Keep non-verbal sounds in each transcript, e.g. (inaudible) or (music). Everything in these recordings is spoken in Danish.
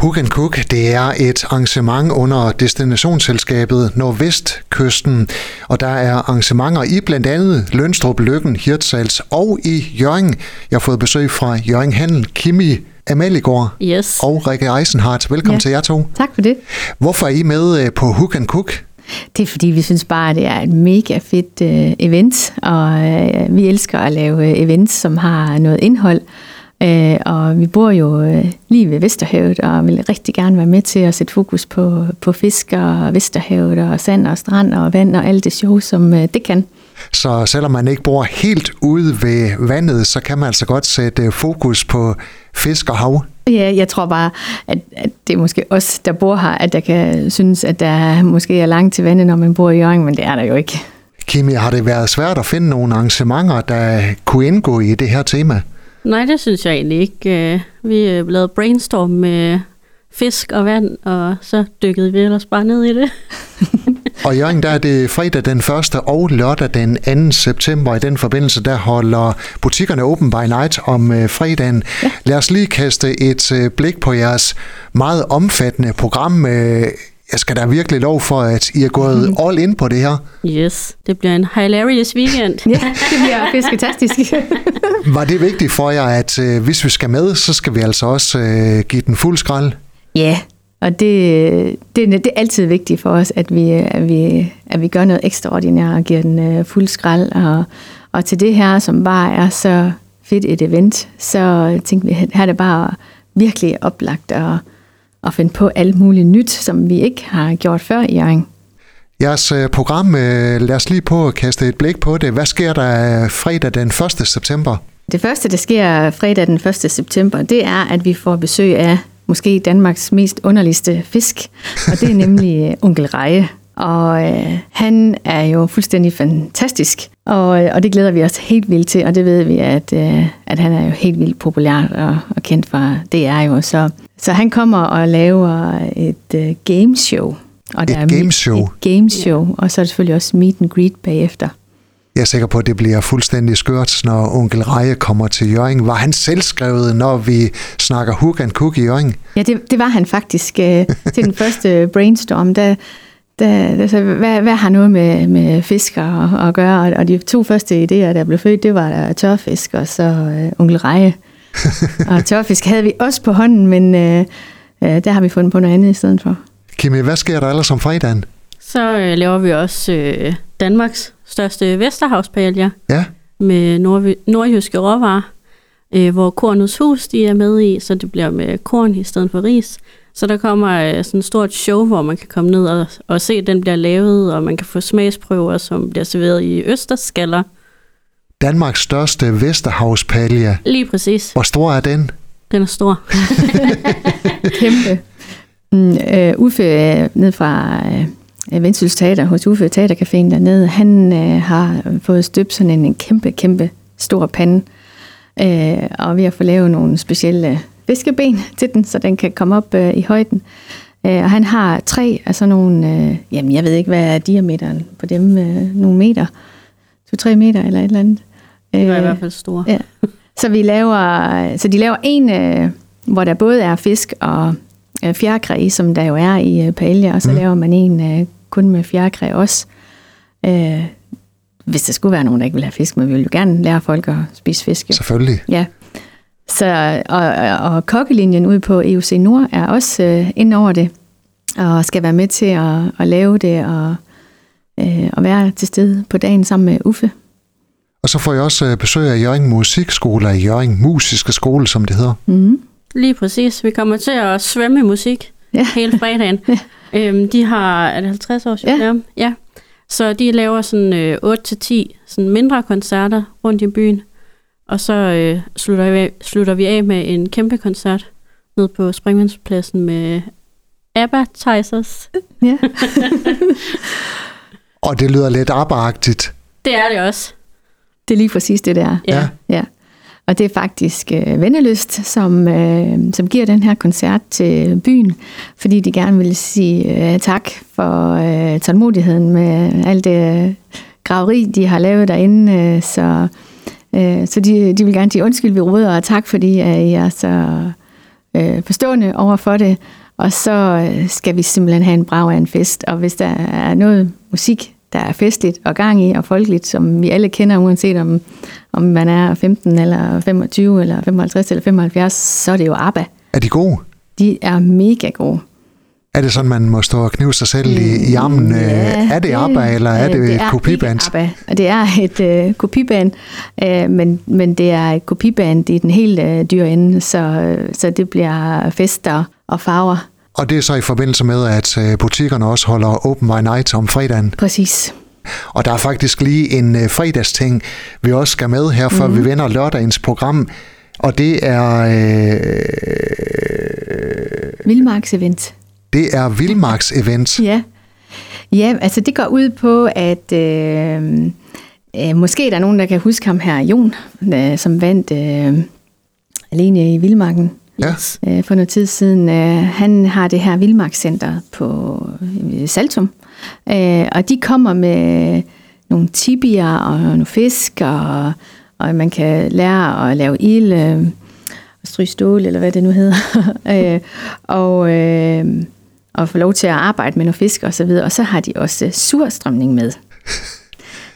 Hook Cook, det er et arrangement under destinationsselskabet Nordvestkysten, og der er arrangementer i blandt andet Lønstrup, Lykken, Hirtshals og i Jørgen. Jeg har fået besøg fra Jørgen Handel, Kimi Amaligård yes. og Rikke Eisenhardt. Velkommen ja. til jer to. Tak for det. Hvorfor er I med øh, på Hook Cook? Det er fordi, vi synes bare, at det er et mega fedt uh, event, og uh, vi elsker at lave uh, events, som har noget indhold. Øh, og vi bor jo øh, lige ved Vesterhavet, og vil rigtig gerne være med til at sætte fokus på, på fisk og Vesterhavet og sand og strand og vand og alt det show, som øh, det kan. Så selvom man ikke bor helt ude ved vandet, så kan man altså godt sætte fokus på fisk og hav? Ja, jeg tror bare, at, at det er måske os, der bor her, at der kan synes, at der måske er langt til vandet, når man bor i Jørgen, men det er der jo ikke. Kimi, har det været svært at finde nogle arrangementer, der kunne indgå i det her tema? Nej, det synes jeg egentlig ikke. Øh, vi lavede brainstorm med fisk og vand, og så dykkede vi ellers bare ned i det. (laughs) og Jørgen, der er det fredag den 1. og lørdag den 2. september. I den forbindelse, der holder butikkerne open by night om øh, fredagen. Ja. Lad os lige kaste et øh, blik på jeres meget omfattende program jeg skal da virkelig lov for, at I er gået (laughs) all in på det her. Yes, det bliver en hilarious weekend. (laughs) ja, det bliver fisketastisk. (laughs) Var det vigtigt for jer, at øh, hvis vi skal med, så skal vi altså også øh, give den fuld skrald? Ja, og det, det, det er altid vigtigt for os, at vi, at vi, at vi gør noget ekstraordinært og giver den øh, fuld skrald. Og, og til det her, som bare er så fedt et event, så tænkte vi, her er det bare virkelig oplagt at at finde på alt muligt nyt, som vi ikke har gjort før i Jørgen. Jeres øh, program, øh, lad os lige på at kaste et blik på det. Hvad sker der fredag den 1. september? Det første, der sker fredag den 1. september, det er, at vi får besøg af måske Danmarks mest underligste fisk, og det er nemlig øh, onkel Reje. Og øh, han er jo fuldstændig fantastisk, og, og det glæder vi os helt vildt til, og det ved vi, at, øh, at han er jo helt vildt populær og, og kendt fra DR jo. Så så han kommer og laver et uh, gameshow. Og der et gameshow? Et gameshow, og så er det selvfølgelig også meet and greet bagefter. Jeg er sikker på, at det bliver fuldstændig skørt, når onkel Reje kommer til Jørgen. Var han selvskrevet, når vi snakker hook and cook i Jørgen? Ja, det, det var han faktisk. Uh, til den (laughs) første brainstorm, der, der, der så, hvad, hvad har noget med, med fisk at, at gøre? Og de to første idéer, der blev født, det var tørfisk og så uh, onkel Reje (laughs) og tørfisk havde vi også på hånden, men øh, øh, der har vi fundet på noget andet i stedet for. Kimi, hvad sker der ellers om fredagen? Så øh, laver vi også øh, Danmarks største Vesterhavspaljer ja. med nord- nordjyske råvarer, øh, hvor Kornets Hus de er med i, så det bliver med korn i stedet for ris. Så der kommer øh, sådan et stort show, hvor man kan komme ned og, og se, at den bliver lavet, og man kan få smagsprøver, som bliver serveret i østerskaller. Danmarks største Vesterhavspalje. Lige præcis. Hvor stor er den? Den er stor. (laughs) Kæmpe. Mm, uh, Uffe uh, ned fra uh, Vendsyssel Teater, hos Uffe Teatercaféen dernede, han uh, har fået støbt sådan en, en kæmpe, kæmpe stor pande. Uh, og vi har fået lavet nogle specielle fiskeben (laughs) til den, så den kan komme op uh, i højden. Uh, og han har tre af sådan nogle, uh, jamen jeg ved ikke, hvad er diameteren på dem, uh, nogle meter, to-tre meter eller et eller andet. Det var i hvert fald store. Ja. Så, vi laver, så de laver en, øh, hvor der både er fisk og øh, fjerkræ, som der jo er i øh, paella, og så mm. laver man en kun med fjerkræ også. hvis der skulle være nogen, der ikke vil have fisk, men vi vil jo gerne lære folk at spise fisk. Jo. Selvfølgelig. Ja. Så, og, og, og kokkelinjen ude på EUC Nord er også øh, inde over det, og skal være med til at, at lave det, og, øh, og være til stede på dagen sammen med Uffe. Og så får jeg også øh, besøg af Jørgen Musikskole, af Jørgen Musiske Skole, som det hedder. Mm. Lige præcis. Vi kommer til at svømme i musik ja. hele fredagen. (laughs) ja. øhm, de har, er det 50 års jubilæum? Ja. ja. Så de laver sådan øh, 8-10 sådan mindre koncerter rundt i byen. Og så øh, slutter, vi, slutter vi af med en kæmpe koncert ned på Springvandspladsen med ABBA Tysers. Ja. (laughs) og det lyder lidt abba Det er det også. Det er lige præcis det, der. Ja. ja. Og det er faktisk øh, Vennelyst, som, øh, som giver den her koncert til byen, fordi de gerne vil sige øh, tak for øh, tålmodigheden med alt det øh, graveri, de har lavet derinde. Øh, så øh, så de, de vil gerne sige undskyld, vi råder, og tak fordi I er så øh, forstående over for det, og så øh, skal vi simpelthen have en brav af en fest. Og hvis der er noget musik, der er festligt og gang i og folkeligt, som vi alle kender, uanset om, om man er 15 eller 25 eller 55 eller 75, så er det jo ABBA. Er de gode? De er mega gode. Er det sådan, man må stå og knive sig selv i, i armen? Ja, er det ABBA, eller er det, det et kopiband? Det er ABBA, det er et øh, kopiband, øh, men, men det er et kopiband i den helt øh, dyre ende, så, så det bliver fester og farver. Og det er så i forbindelse med, at øh, butikkerne også holder Open by Night om fredagen? Præcis. Og der er faktisk lige en øh, fredagsting, vi også skal med her, før mm. vi vender lørdagens program. Og det er... Øh, Vildmarks event. Det er Vildmarks event. ja. Ja, altså det går ud på, at øh, øh, måske der er nogen, der kan huske ham her, Jon, øh, som vandt øh, alene i Vildmarken ja. øh, for noget tid siden. Øh, han har det her Vildmarkscenter på øh, Saltum, øh, og de kommer med nogle tibier og nogle fisk, og, og man kan lære at lave ild, øh, stryge stål, eller hvad det nu hedder, (laughs) øh, og, øh, og få lov til at arbejde med nogle fisk og så videre. Og så har de også surstrømning med.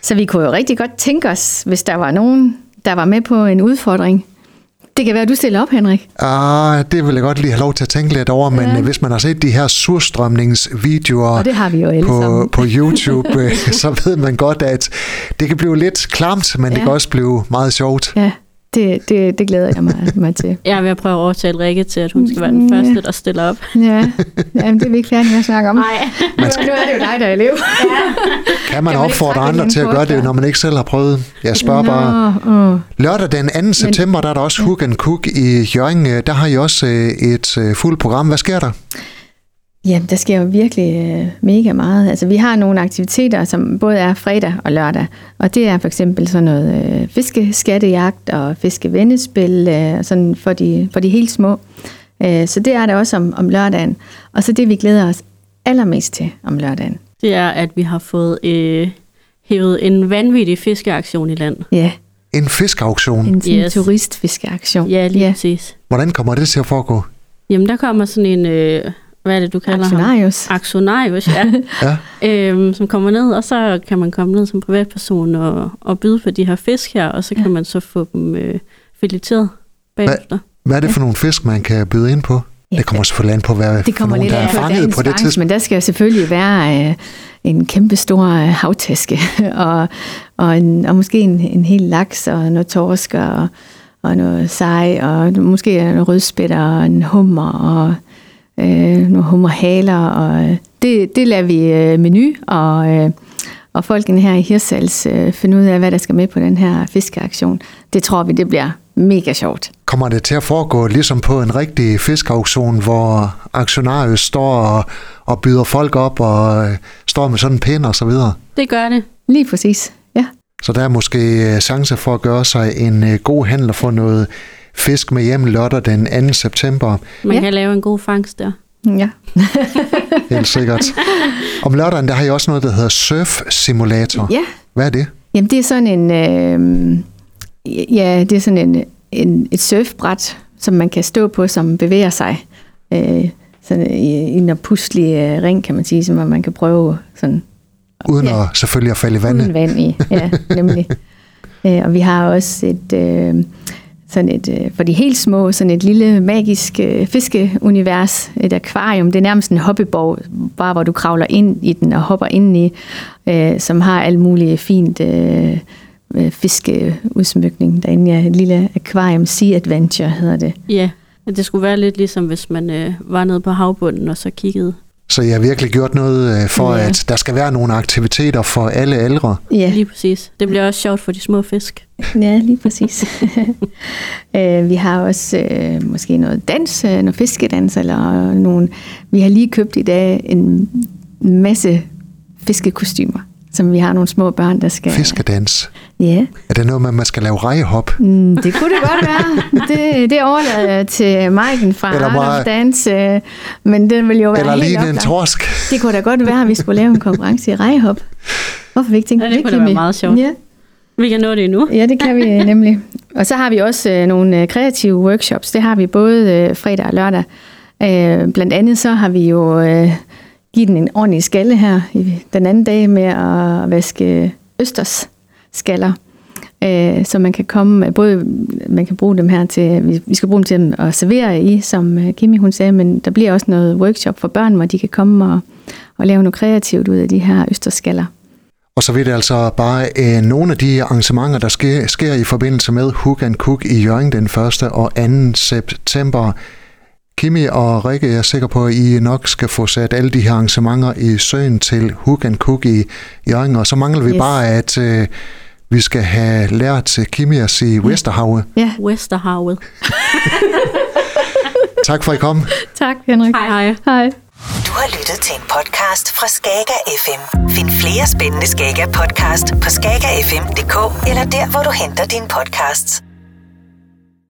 Så vi kunne jo rigtig godt tænke os, hvis der var nogen, der var med på en udfordring, det kan være, at du stiller op, Henrik. Ah, det vil jeg godt lige have lov til at tænke lidt over, men ja. hvis man har set de her surstrømningsvideoer og det har vi jo på, sammen. på YouTube, (laughs) øh, så ved man godt, at det kan blive lidt klamt, men ja. det kan også blive meget sjovt. Ja, det, det, det glæder jeg mig, mig til. (laughs) Jeg er ved at prøve at overtale Rikke til, at hun skal være den første, der stiller op. Ja, Jamen, det er vi ikke færdige med at snakke om. Nej. Nu, nu er det jo dig, der er elev. Ja. (laughs) Kan man, kan man opfordre andre til at gøre det, når man ikke selv har prøvet? Jeg spørger Nå, bare. Uh. Lørdag den 2. september, der er der også Hook and Cook i Jørgen. Der har I også øh, et øh, fuldt program. Hvad sker der? Jamen, der sker jo virkelig øh, mega meget. Altså, vi har nogle aktiviteter, som både er fredag og lørdag, og det er for eksempel sådan noget øh, fiskeskattejagt og fiskevendespil, øh, sådan for de, for de helt små. Øh, så det er der også om, om lørdagen. Og så det, vi glæder os allermest til om lørdagen. Det er, at vi har fået øh, hævet en vanvittig fiskeaktion i land. Ja. En fiskeauktion? En, en yes. turistfiskeaktion. Ja, lige ja. præcis. Hvordan kommer det til at foregå? Jamen, der kommer sådan en... Øh, hvad er det, du kalder Aktionarius. ham? Aktionarius. ja. (laughs) ja. Øhm, som kommer ned, og så kan man komme ned som privatperson og, og byde på de her fisk her, og så kan ja. man så få dem øh, fileteret bagefter. Hvad, hvad er det for nogle fisk, man kan byde ind på? Ja, det kommer selvfølgelig an på, hvad det kommer nogen, der er fanget på det tidspunkt. Men der skal selvfølgelig være øh, en kæmpe stor øh, havtaske, (laughs) og, og, en, og måske en, en hel laks, og noget torsk, og, og noget sej, og måske en rødspætter, og en hummer, og øh, nogle hummerhaler, og øh, det, det lader vi øh, menu, og, øh, og folkene her i Hirsals øh, finde ud af, hvad der skal med på den her fiskeaktion. Det tror vi, det bliver mega sjovt. Kommer det til at foregå ligesom på en rigtig fiskauktion, hvor aktionarius står og, og byder folk op og øh, står med sådan en pind og så videre? Det gør det. Lige præcis, ja. Så der er måske øh, chance for at gøre sig en øh, god handel og få noget fisk med hjem lørdag den 2. september. Man ja. kan lave en god fangst der. Ja. (laughs) Helt sikkert. Om lørdagen, der har I også noget, der hedder Surf Simulator. Ja. Hvad er det? Jamen, det er sådan en... Øh, ja, det er sådan en, en, et surfbræt, som man kan stå på, som bevæger sig. Øh, sådan i, i en opustlig øh, ring, kan man sige, som man kan prøve sådan... Uden ja, at selvfølgelig at falde i vandet. Uden vand i, ja, nemlig. (laughs) øh, og vi har også et... Øh, sådan et, øh, for de helt små, sådan et lille magisk øh, fiskeunivers, et akvarium. Det er nærmest en hoppeborg, bare hvor du kravler ind i den og hopper ind i, øh, som har alt muligt fint øh, øh, fiskeudsmykning derinde. Ja, et lille akvarium, Sea Adventure hedder det. Ja, det skulle være lidt ligesom, hvis man øh, var nede på havbunden og så kiggede så jeg har virkelig gjort noget øh, for, ja. at der skal være nogle aktiviteter for alle ældre. Ja, lige præcis. Det bliver også sjovt for de små fisk. Ja, lige præcis. (laughs) Øh, vi har også øh, måske noget dans, noget fiskedans, eller nogle... Vi har lige købt i dag en masse fiskekostymer som vi har nogle små børn, der skal... Fiskedans? Ja. Er det noget med, at man skal lave rejehop? Mm, det kunne det godt være. Det, det overlader jeg til Maiken fra Eller bare... Dans, øh, men det vil jo være Eller lige en torsk. Det kunne da godt være, at vi skulle lave en konkurrence i rejehop. Hvorfor vi ikke tænke ja, det? det kunne da være meget sjovt. Ja. Vi kan nå det nu. Ja, det kan vi nemlig. Og så har vi også øh, nogle øh, kreative workshops. Det har vi både øh, fredag og lørdag. Øh, blandt andet så har vi jo øh, givet den en ordentlig skalle her i den anden dag med at vaske østers skaller. Øh, så man kan komme, både man kan bruge dem her til, vi skal bruge dem til at servere i, som øh, Kimi hun sagde, men der bliver også noget workshop for børn, hvor de kan komme og, og lave noget kreativt ud af de her østerskaller. Og så vil det altså bare øh, nogle af de arrangementer, der sker, sker i forbindelse med Hook and Cook i Jørgen den 1. og 2. september. Kimi og Rikke, jeg er sikker på, at I nok skal få sat alle de her arrangementer i søen til Hook and Cook i Jørgen, og så mangler vi yes. bare, at øh, vi skal have lært Kimi at sige Vesterhavet. Ja, Vesterhavet. (laughs) tak for, at I kom. Tak, Henrik. Hej, hej. Hej. Du har lyttet til en podcast fra Skager FM. Find flere spændende Skager podcast på skagerfm.dk eller der, hvor du henter dine podcasts.